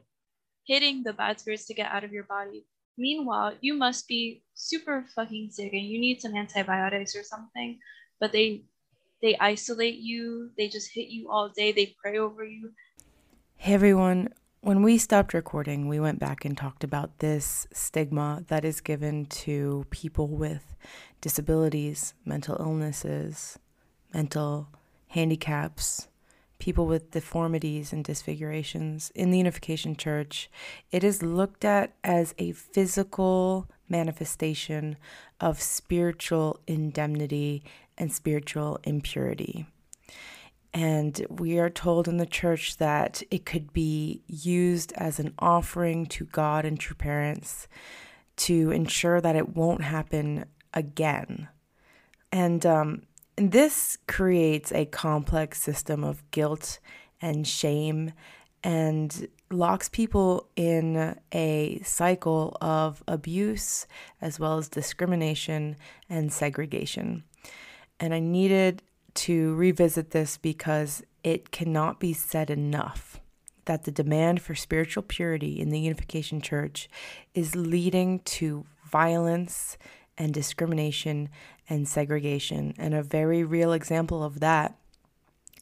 hitting the bad spirits to get out of your body. Meanwhile, you must be super fucking sick and you need some antibiotics or something, but they they isolate you, they just hit you all day, they pray over you. Hey everyone, when we stopped recording, we went back and talked about this stigma that is given to people with disabilities, mental illnesses, mental handicaps, people with deformities and disfigurations. In the Unification Church, it is looked at as a physical manifestation of spiritual indemnity and spiritual impurity. And we are told in the church that it could be used as an offering to God and true parents to ensure that it won't happen again. And, um, and this creates a complex system of guilt and shame and locks people in a cycle of abuse as well as discrimination and segregation. And I needed to revisit this because it cannot be said enough that the demand for spiritual purity in the Unification Church is leading to violence and discrimination and segregation. And a very real example of that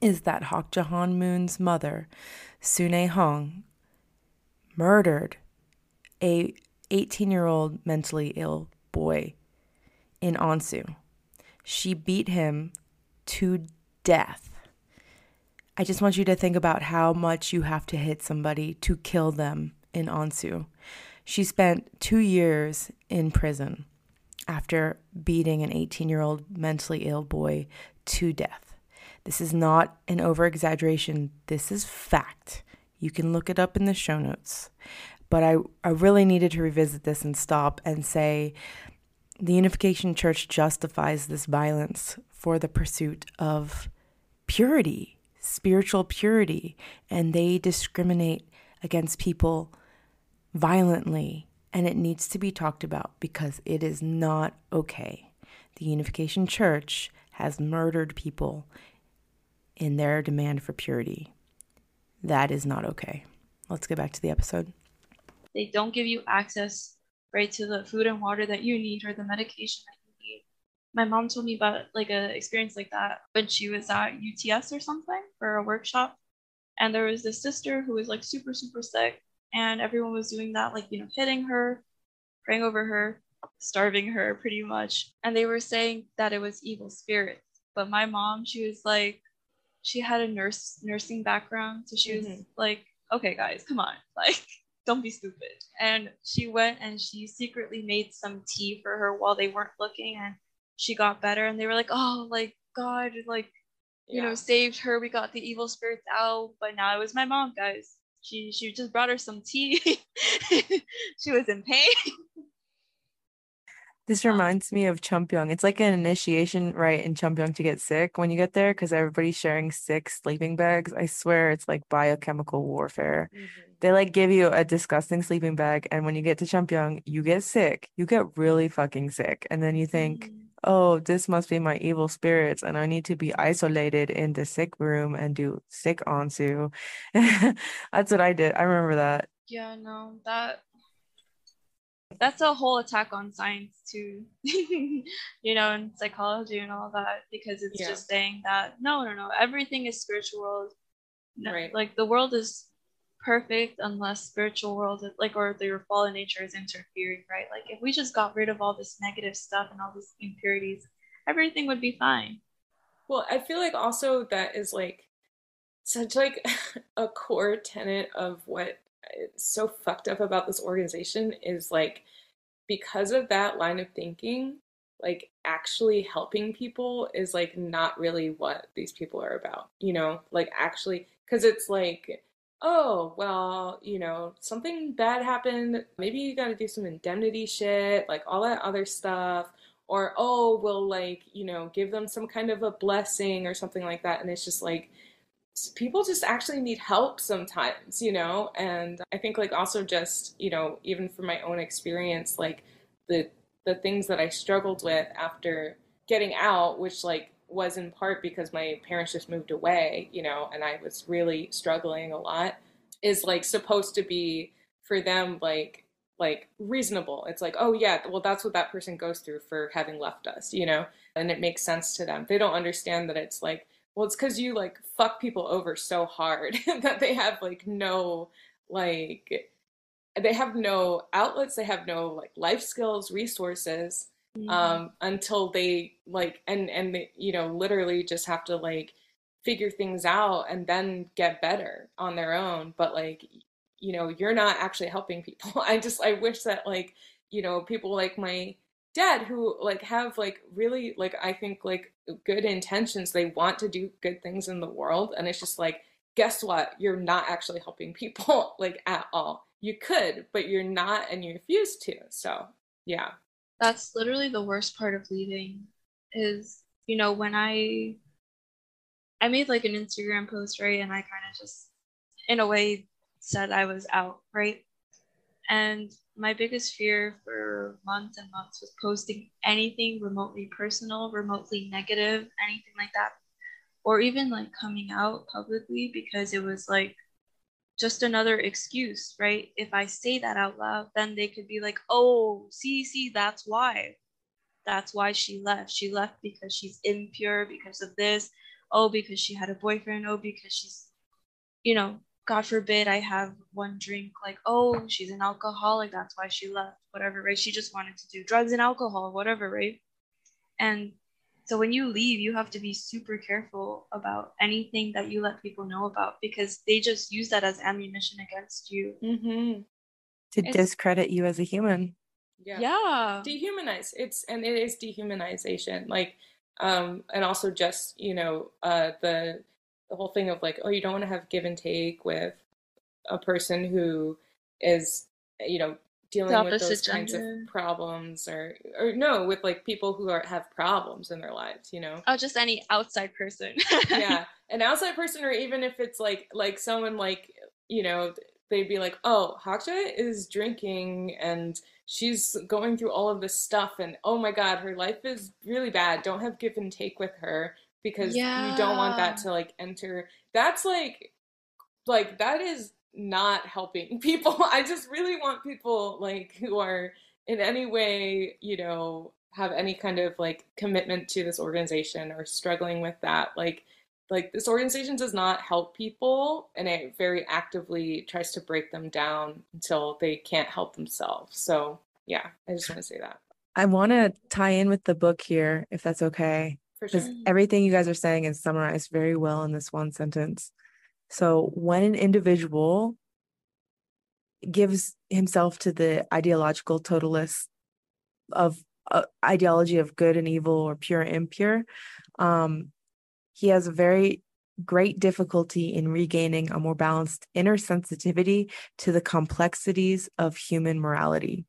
is that Hak Ja Han Moon's mother, Sune Hong, murdered a 18-year-old mentally ill boy in Ansu. She beat him to death. I just want you to think about how much you have to hit somebody to kill them in Ansu. She spent two years in prison after beating an 18 year old mentally ill boy to death. This is not an over exaggeration, this is fact. You can look it up in the show notes. But I, I really needed to revisit this and stop and say the Unification Church justifies this violence for the pursuit of purity, spiritual purity, and they discriminate against people violently. And it needs to be talked about because it is not okay. The Unification Church has murdered people in their demand for purity. That is not okay. Let's get back to the episode. They don't give you access right to the food and water that you need or the medication that you need. My mom told me about like an experience like that when she was at UTS or something for a workshop. And there was this sister who was like super, super sick. And everyone was doing that, like, you know, hitting her, praying over her, starving her pretty much. And they were saying that it was evil spirits. But my mom, she was like, she had a nurse nursing background. So she was mm-hmm. like, okay, guys, come on. [laughs] Like, don't be stupid. And she went and she secretly made some tea for her while they weren't looking and she got better and they were like, oh, like God, like, you yeah. know, saved her. We got the evil spirits out. But now it was my mom, guys. She she just brought her some tea. [laughs] she was in pain. This reminds me of Cheongpyeong. It's like an initiation right in Cheongpyeong to get sick when you get there because everybody's sharing six sleeping bags. I swear it's like biochemical warfare. Mm-hmm. They like give you a disgusting sleeping bag, and when you get to Cheongpyeong, you get sick. You get really fucking sick, and then you think, mm-hmm. "Oh, this must be my evil spirits, and I need to be isolated in the sick room and do sick onsu." [laughs] That's what I did. I remember that. Yeah, no, that that's a whole attack on science too [laughs] you know and psychology and all that because it's yeah. just saying that no no no everything is spiritual no, right like the world is perfect unless spiritual world like or your fallen nature is interfering right? Like if we just got rid of all this negative stuff and all these impurities everything would be fine. Well i feel like also that is like such like [laughs] a core tenet of what so fucked up about this organization is like because of that line of thinking like actually helping people is like not really what these people are about you know? Like actually because it's like oh well you know something bad happened maybe you got to do some indemnity shit like all that other stuff or oh we'll like you know give them some kind of a blessing or something like that and it's just like people just actually need help sometimes, you know? And I think like also just, you know, even from my own experience, like the the things that I struggled with after getting out, which like was in part because my parents just moved away, you know, and I was really struggling a lot, is like supposed to be for them like like reasonable. It's like, oh yeah, well that's what that person goes through for having left us, you know? And it makes sense to them. They don't understand that it's like well, it's because you like fuck people over so hard [laughs] that they have like no like they have no outlets, they have no like life skills, resources mm-hmm. um, until they like and and they, you know literally just have to like figure things out and then get better on their own. But like you know you're not actually helping people. [laughs] I just I wish that like you know people like my dad who like have like really like I think like good intentions. They want to do good things in the world and it's just like guess what? You're not actually helping people [laughs] like at all. You could, but you're not and you refuse to. So, yeah. That's literally the worst part of leaving is, you know, when I I made like an Instagram post, right? And I kind of just in a way said I was out, right? And my biggest fear for months and months was posting anything remotely personal, remotely negative, anything like that, or even like coming out publicly because it was like just another excuse, right? If I say that out loud, then they could be like, oh, see, see, that's why. That's why she left. She left because she's impure, because of this. Oh, because she had a boyfriend. Oh, because she's, you know, God forbid I have one drink, like, oh, she's an alcoholic, that's why she left, whatever, right? She just wanted to do drugs and alcohol, whatever, right? And so when you leave, you have to be super careful about anything that you let people know about because they just use that as ammunition against you. Mm-hmm. To it's, discredit you as a human. Yeah. yeah. Dehumanize. It's, and it is dehumanization. Like, um, and also just, you know, uh, the, the whole thing of like, oh, you don't want to have give and take with a person who is, you know, dealing with those gender. kinds of problems or or no with like people who are have problems in their lives you know oh just any outside person [laughs] yeah an outside person or even if it's like like someone like you know they'd be like oh Hakja is drinking and she's going through all of this stuff and oh my god her life is really bad don't have give and take with her because yeah. you don't want that to like enter. That's like like that is not helping [laughs] people. I just really want people like who are in any way, you know, have any kind of like commitment to this organization or struggling with that like like this organization does not help people and it very actively tries to break them down until they can't help themselves so yeah i just want to say that i want to tie in with the book here if that's okay because sure. everything you guys are saying is summarized very well in this one sentence so when an individual gives himself to the ideological totalist of uh, ideology of good and evil or pure and impure um, he has a very great difficulty in regaining a more balanced inner sensitivity to the complexities of human morality.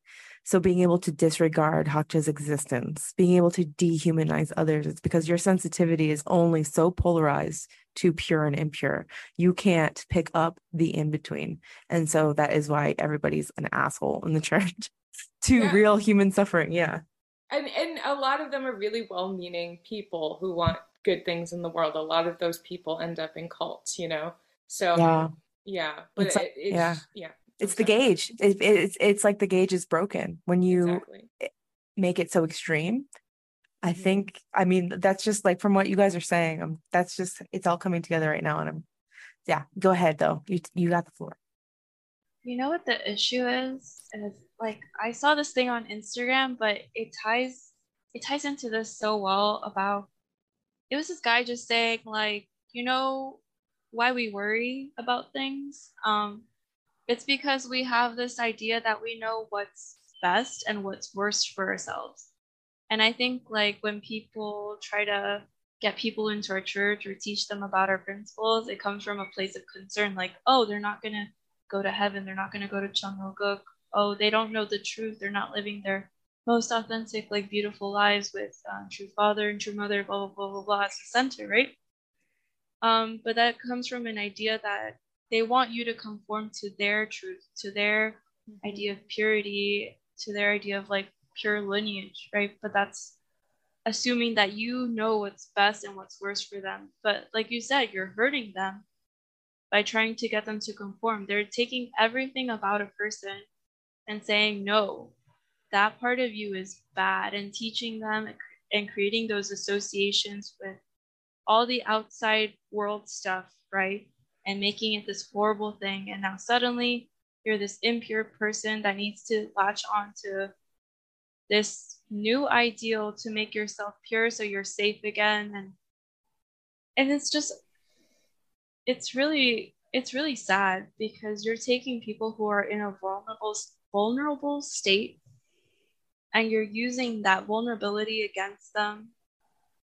So, being able to disregard Hakja's existence, being able to dehumanize others, it's because your sensitivity is only so polarized to pure and impure. You can't pick up the in between. And so, that is why everybody's an asshole in the [laughs] church to yeah. real human suffering. Yeah. And, and a lot of them are really well meaning people who want good things in the world. A lot of those people end up in cults, you know. So yeah, yeah, but it's, like, it's yeah, yeah. It's the gauge. It, it's it's like the gauge is broken when you exactly. make it so extreme. I mm-hmm. think. I mean, that's just like from what you guys are saying. Um, that's just it's all coming together right now, and I'm. Yeah, go ahead though. You you got the floor. You know what the issue is? Is like I saw this thing on Instagram, but it ties it ties into this so well about it was this guy just saying like you know why we worry about things um it's because we have this idea that we know what's best and what's worst for ourselves and i think like when people try to get people into our church or teach them about our principles it comes from a place of concern like oh they're not going to go to heaven they're not going to go to Cheon Il Guk. oh they don't know the truth they're not living their most authentic, like beautiful lives with um, true father and true mother, blah, blah, blah, blah, blah, as the center, right? Um, but that comes from an idea that they want you to conform to their truth, to their mm-hmm. idea of purity, to their idea of like pure lineage, right? But that's assuming that you know what's best and what's worst for them. But like you said, you're hurting them by trying to get them to conform. They're taking everything about a person and saying, no, that part of you is bad and teaching them and creating those associations with all the outside world stuff, right? And making it this horrible thing. And now suddenly you're this impure person that needs to latch on to this new ideal to make yourself pure so you're safe again. And and it's just it's really it's really sad because you're taking people who are in a vulnerable vulnerable state and you're using that vulnerability against them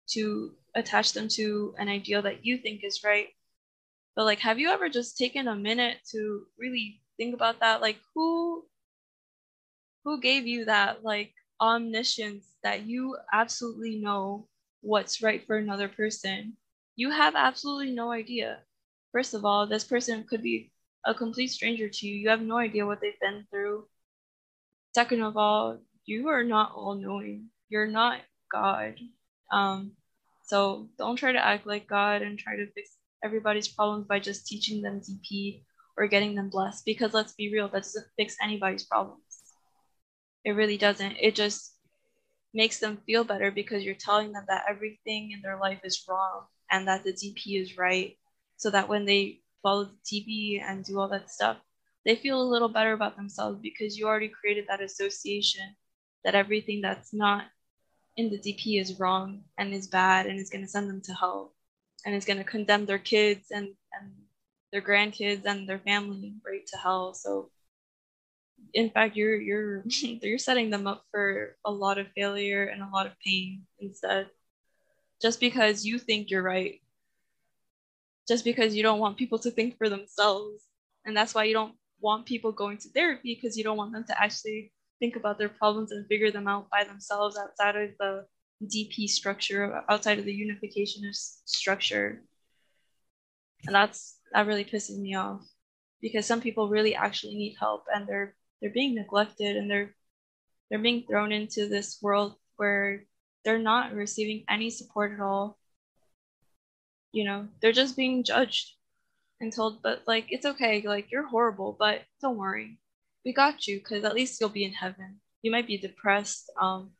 to attach them to an ideal that you think is right but like have you ever just taken a minute to really think about that? Like who who gave you that like omniscience that you absolutely know what's right for another person? You have absolutely no idea. First of all this person could be a complete stranger to you. You have no idea what they've been through. Second of all you are not all knowing. You're not God. Um, so don't try to act like God and try to fix everybody's problems by just teaching them DP or getting them blessed. Because let's be real, that doesn't fix anybody's problems. It really doesn't. It just makes them feel better because you're telling them that everything in their life is wrong and that the DP is right. So that when they follow the DP and do all that stuff, they feel a little better about themselves because you already created that association that everything that's not in the DP is wrong and is bad and is going to send them to hell and is going to condemn their kids and, and their grandkids and their family right to hell. So in fact you're you're [laughs] you're setting them up for a lot of failure and a lot of pain instead. Just because you think you're right. Just because you don't want people to think for themselves. And that's why you don't want people going to therapy because you don't want them to actually think about their problems and figure them out by themselves outside of the DP structure, outside of the unificationist structure. And that's that really pisses me off because some people really actually need help and they're they're being neglected and they're they're being thrown into this world where they're not receiving any support at all. you know, they're just being judged and told, but like, it's okay. Like, you're horrible, but don't worry. We got you because at least you'll be in heaven. You might be depressed um,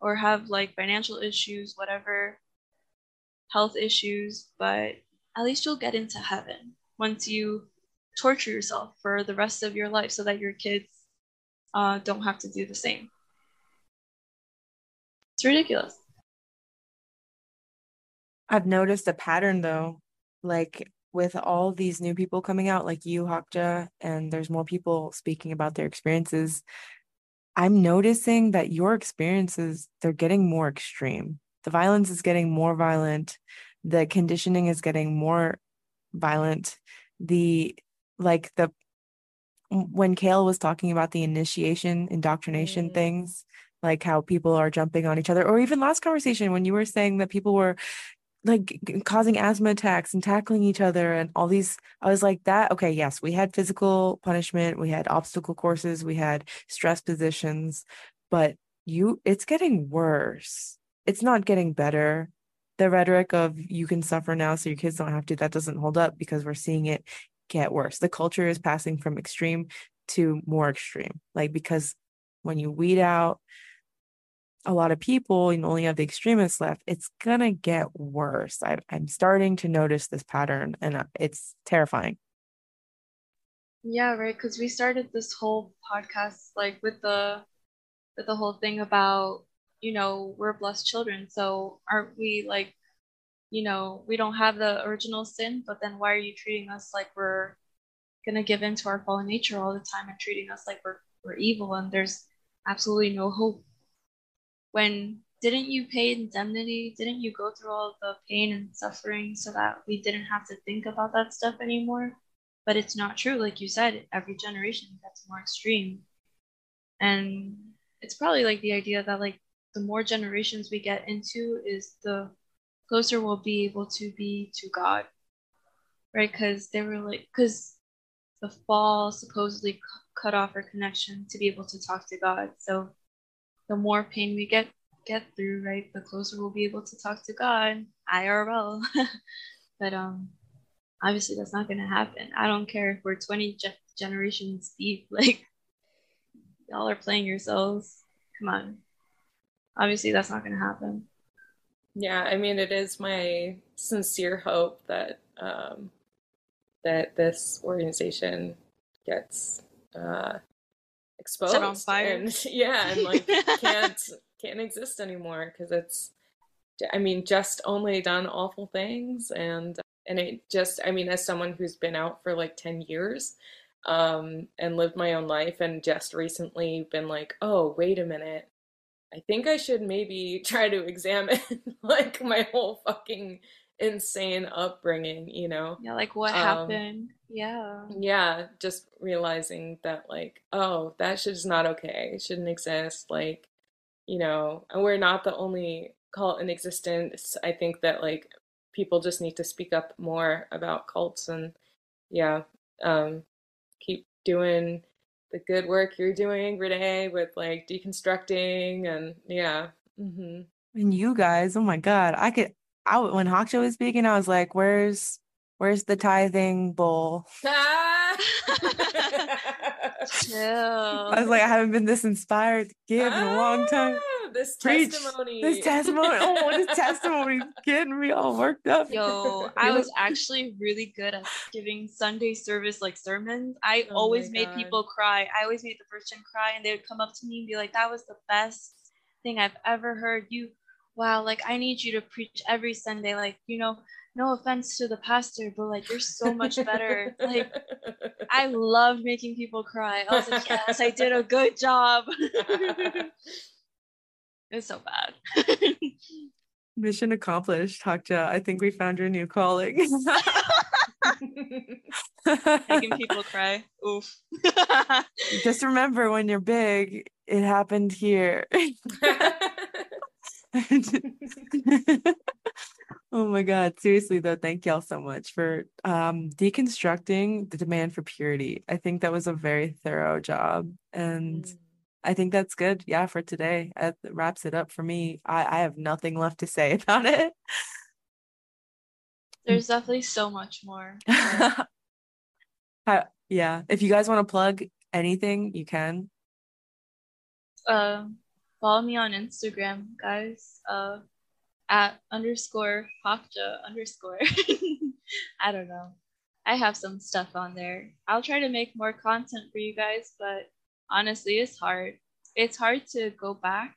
or have like financial issues, whatever, health issues, but at least you'll get into heaven once you torture yourself for the rest of your life so that your kids uh, don't have to do the same. It's ridiculous. I've noticed a pattern though, like with all these new people coming out, like you, Hakja, and there's more people speaking about their experiences. I'm noticing that your experiences, they're getting more extreme. The violence is getting more violent. The conditioning is getting more violent. The like the when Kale was talking about the initiation, indoctrination mm. things, like how people are jumping on each other, or even last conversation when you were saying that people were like causing asthma attacks and tackling each other and all these i was like that okay yes we had physical punishment we had obstacle courses we had stress positions but you it's getting worse. It's not getting better. The rhetoric of you can suffer now so your kids don't have to that doesn't hold up because we're seeing it get worse. The culture is passing from extreme to more extreme like because when you weed out a lot of people and only have the extremists left, it's gonna get worse. I, I'm starting to notice this pattern, and uh, it's terrifying. Yeah, right. Because we started this whole podcast like with the with the whole thing about you know we're blessed children, so aren't we like you know we don't have the original sin, but then why are you treating us like we're gonna give in to our fallen nature all the time and treating us like we're we're evil and there's absolutely no hope when didn't you pay indemnity? Didn't you go through all the pain and suffering so that we didn't have to think about that stuff anymore? But it's not true. Like you said, every generation gets more extreme. And it's probably like the idea that like the more generations we get into is the closer we'll be able to be to God. Right? Because they were like, because the fall supposedly cut off our connection to be able to talk to God. So the more pain we get get through, right, the closer we'll be able to talk to God, IRL. [laughs] but um, obviously that's not gonna happen. I don't care if we're 20 ge- generations deep. [laughs] Like y'all are playing yourselves. Come on. Obviously that's not gonna happen. Yeah, I mean it is my sincere hope that um, that this organization gets uh, exposed Set on fire. and [laughs] yeah and like [laughs] can't can't exist anymore because it's i mean just only done awful things and and it just i mean as someone who's been out for like 10 years um and lived my own life and just recently been like oh wait a minute i think i should maybe [laughs] try to examine like my whole fucking insane upbringing you know yeah like what um, happened yeah. Yeah, just realizing that like, oh, that shit is not okay. It shouldn't exist. Like, you know, and we're not the only cult in existence. I think that like people just need to speak up more about cults and yeah, um keep doing the good work you're doing, Renee, with like deconstructing and yeah. Mm-hmm. And you guys, oh my god, I could I when Hakja was speaking, I was like, "Where's Where's the tithing bowl? [laughs] I was like, I haven't been this inspired to give ah, in a long time. Ah, this Preach. testimony. This testimony. Oh, this [laughs] testimony getting me all worked up. Yo, [laughs] I was actually really good at giving Sunday service like sermons. I oh always made people cry. I always made the person cry, and they would come up to me and be like, "That was the best thing I've ever heard." You, wow, like I need you to preach every Sunday. Like you know, no offense to the pastor, but like you're so much better. like I loved making people cry. I was like, yes, I did a good job. [laughs] it's so bad. [laughs] Mission accomplished, Hakja. I think we found your new calling. [laughs] Making people cry. Oof. Just remember when you're big, it happened here. [laughs] Oh my God. Seriously, though, thank y'all so much for um, deconstructing the demand for purity. I think that was a very thorough job. And mm. I think that's good. Yeah, for today. That wraps it up for me. I, I have nothing left to say [laughs] about it. There's definitely so much more. [laughs] yeah. If you guys want to plug anything, you can. Uh, follow me on Instagram, guys. Uh, at underscore Hakja underscore. [laughs] I don't know. I have some stuff on there. I'll try to make more content for you guys, but honestly, it's hard. It's hard to go back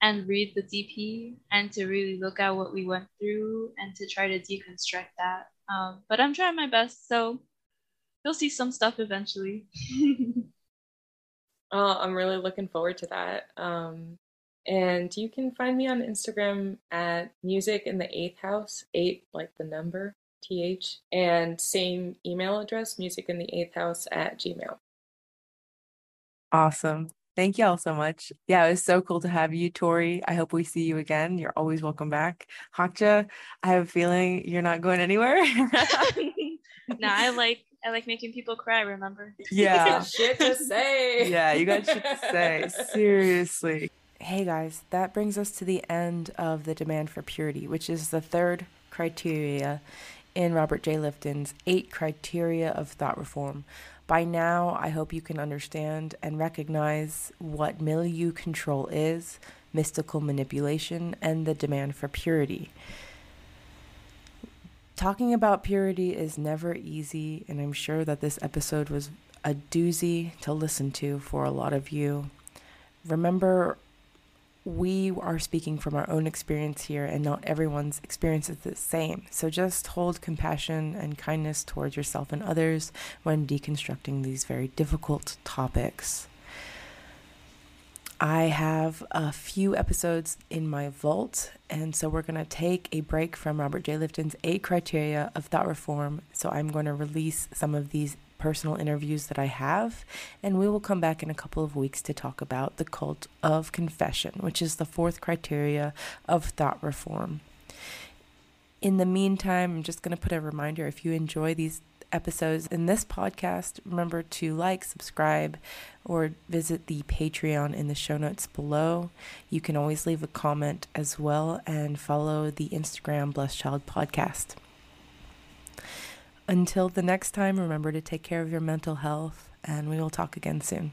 and read the DP and to really look at what we went through and to try to deconstruct that. Um, but I'm trying my best, so you'll see some stuff eventually. [laughs] oh, I'm really looking forward to that. Um, and you can find me on Instagram at music in the eighth house, eight like the number, th, and same email address, music in the eighth house at gmail. Awesome. Thank you all so much. Yeah, it was so cool to have you, Tori. I hope we see you again. You're always welcome back. Hakja, I have a feeling you're not going anywhere. [laughs] [laughs] no, I like I like making people cry, remember? Yeah. shit to say. [laughs] Yeah, you got shit to say. Seriously. Hey guys, that brings us to the end of the demand for purity, which is the third criteria in Robert J. Lifton's eight criteria of thought reform. By now, I hope you can understand and recognize what milieu control is, mystical manipulation, and the demand for purity. Talking about purity is never easy, and I'm sure that this episode was a doozy to listen to for a lot of you. Remember, we are speaking from our own experience here, and not everyone's experience is the same. So just hold compassion and kindness towards yourself and others when deconstructing these very difficult topics. I have a few episodes in my vault, and so we're going to take a break from Robert J. Lifton's eight criteria of thought reform. So I'm going to release some of these personal interviews that I have, and we will come back in a couple of weeks to talk about the cult of confession, which is the fourth criteria of thought reform. In the meantime, I'm just going to put a reminder if you enjoy these episodes in this podcast, remember to like, subscribe, or visit the Patreon in the show notes below. You can always leave a comment as well and follow the Instagram Blessed Child Podcast. Until the next time, remember to take care of your mental health, and we will talk again soon.